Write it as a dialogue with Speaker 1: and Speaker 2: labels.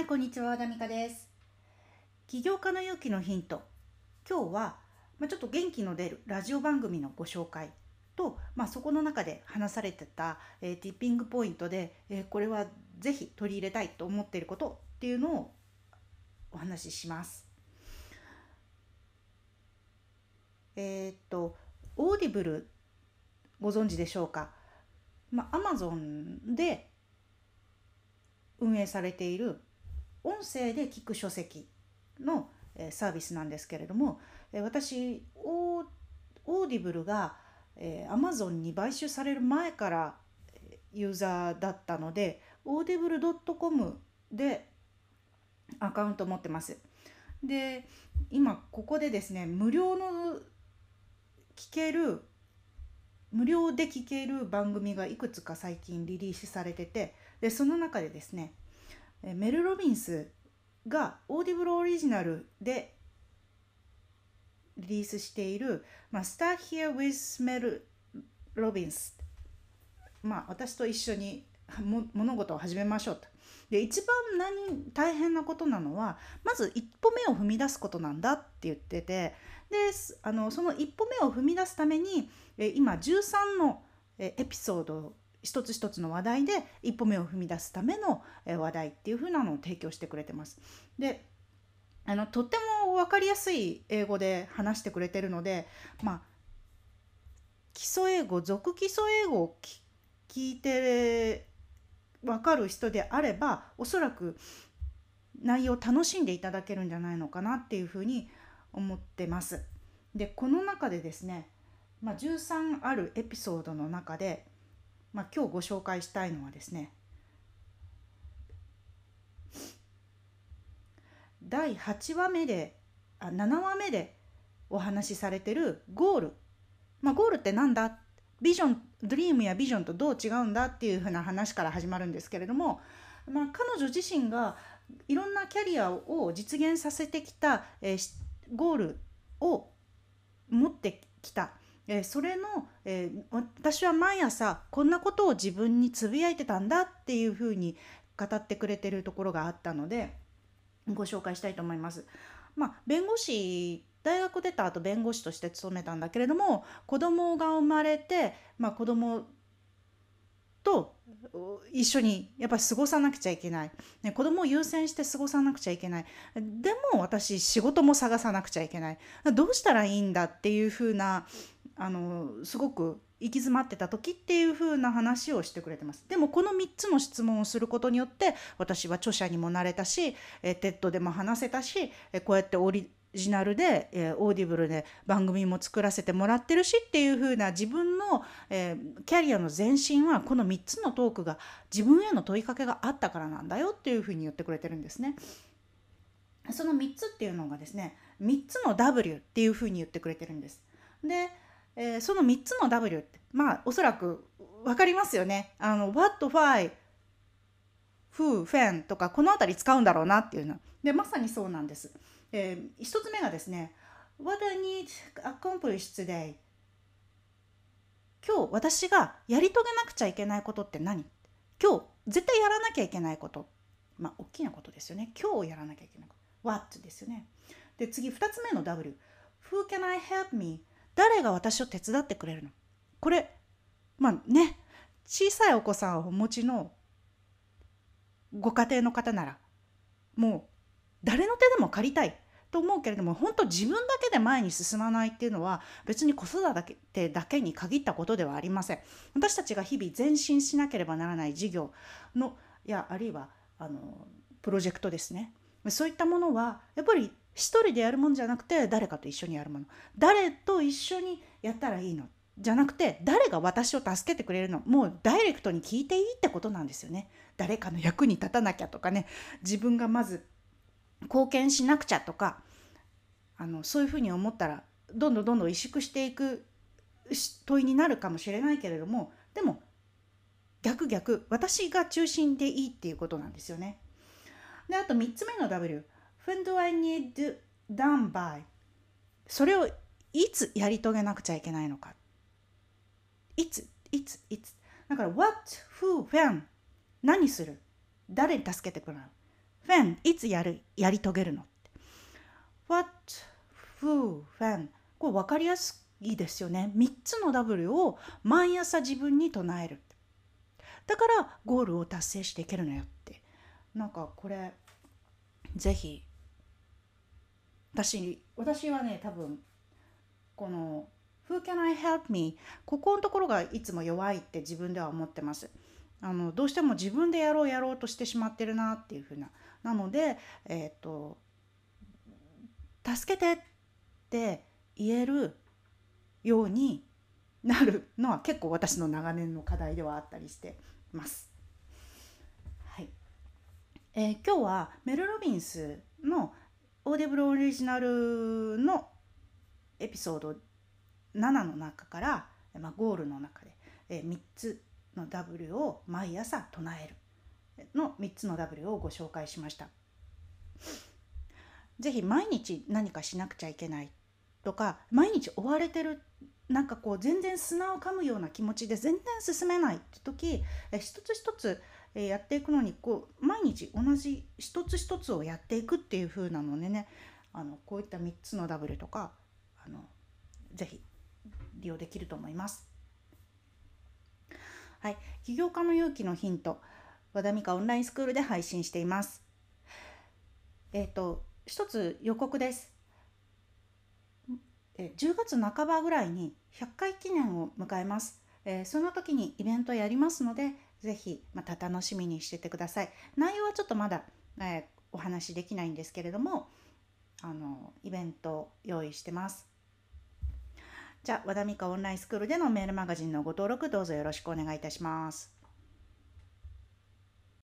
Speaker 1: はい、こんにちは、和田美香です。起業家の勇気のヒント。今日は、まあ、ちょっと元気の出るラジオ番組のご紹介と、まあ、そこの中で話されてた、えー tipping point で、えーこれはぜひ取り入れたいと思っていることっていうのをお話しします。えーっと、 Audible ご存知でしょうか？まあ、Amazon で運営されている音声で聞く書籍のサービスなんですけれども私 Audible が、えー、Amazon に買収される前からユーザーだったので audible.com でアカウント持ってます。で今ここでですね無料の聞ける無料で聞ける番組がいくつか最近リリースされててでその中でですねメル・ロビンスがオーディブルオリジナルでリリースしている「まあ、Start Here with Mel Robbins」まあ私と一緒にも物事を始めましょうと。で一番何大変なことなのはまず一歩目を踏み出すことなんだって言っててであのその一歩目を踏み出すためにえ今13のエピソード一つ一つの話題で一歩目を踏み出すためのえ話題っていう風なのを提供してくれてます。であのとっても分かりやすい英語で話してくれてるのでまあ基礎英語俗基礎英語をき聞いて分かる人であればおそらく内容を楽しんでいただけるんじゃないのかなっていうふうに思ってます。でこの中でですね、まあ、13あるエピソードの中で、まあ、今日ご紹介したいのはですね第8話目であ7話目でお話しされてるゴール、まあ、ゴールってなんだ？ビジョンドリームやビジョンとどう違うんだっていうふうな話から始まるんですけれども、まあ、彼女自身がいろんなキャリアを実現させてきた、えーゴールを持ってきた、えそれの、え私は毎朝こんなことを自分につぶやいてたんだっていうふうに語ってくれてるところがあったのでご紹介したいと思います。まあ、弁護士大学出た後弁護士として勤めたんだけれども子供が生まれて、まあ、子供と一緒にやっぱり過ごさなくちゃいけない、ね、子供を優先して過ごさなくちゃいけない。でも私仕事も探さなくちゃいけない。どうしたらいいんだっていう風なあのすごく行き詰まってた時っていう風な話をしてくれてますでもこの3つの質問をすることによって私は著者にもなれたしえ TED でも話せたしえこうやってオリジナルで、えー Audible で番組も作らせてもらってるしっていう風な自分の、えーキャリアの前進はこの3つのトークが自分への問いかけがあったからなんだよっていう風に言ってくれてるんですね。その3つっていうのがですね3つの W っていう風に言ってくれてるんです。で、えーその3つの W ってまあおそらく分かりますよね。あの What, Why, Who, When とかこの辺り使うんだろうなっていうの。でまさにそうなんです。えー、1つ目がですね What I need accomplished today 今日私がやり遂げなくちゃいけないことって何？今日絶対やらなきゃいけないこと。まあ大きなことですよね。今日やらなきゃいけないこと。What ですよね。で次2つ目の W Who can I help me 誰が私を手伝ってくれるの？これまあね。小さいお子さんをお持ちのご家庭の方ならもう誰の手でも借りたい。と思うけれども本当自分だけで前に進まないっていうのは別に子育てだけに限ったことではありません。私たちが日々前進しなければならない事業のやあるいはあのプロジェクトですね。そういったものはやっぱり一人でやるもんじゃなくて誰かと一緒にやるもの。誰と一緒にやったらいいの？じゃなくて誰が私を助けてくれるの？もうダイレクトに聞いていいってことなんですよね。誰かの役に立たなきゃとかね。自分がまず貢献しなくちゃとか。あのそういうふうに思ったらどんどんどんどん萎縮していく問いになるかもしれないけれどもでも逆逆私が中心でいいっていうことなんですよね。であと3つ目の W When do I need done by それをいつやり遂げなくちゃいけないのか。いついついつ。だから What, Who, When 何する？誰に助けてくれるの when いつやる？やり遂げるの？what who when これ分かりやすいですよね。3つの W を毎朝自分に唱える。だからゴールを達成していけるのよって。なんかこれぜひ私私はね多分この「Who can I help me?」ここのところがいつも弱いって自分では思ってます。あのどうしても自分でやろうやろうとしてしまってるなっていうふうななのでえっ、ー、と助けてって言えるようになるのは結構私の長年の課題ではあったりしてます。はいえー、今日はメル・ロビンスのオーディブルオリジナルのエピソード7の中から、まあ、ゴールの中で、えー、3つの W を毎朝唱えるの3つの W をご紹介しました。ぜひ毎日何かしなくちゃいけないとか毎日追われてるなんかこう全然砂を噛むような気持ちで全然進めないって時え一つ一つえやっていくのにこう毎日同じ一つ一つをやっていくっていう風なのでねあのこういった3つの W とかあのぜひ利用できると思います。はい、起業家の勇気のヒント和田美香オンラインスクールで配信しています。えっ、ー、と一つ予告です。え10月半ばぐらいに100回記念を迎えます。えー、その時にイベントやりますので、ぜひまた楽しみにしててください。内容はちょっとまだ、えー、お話できないんですけれども、あのイベント用意してます。じゃあ、和田美香オンラインスクールでのメールマガジンのご登録どうぞよろしくお願いいたします。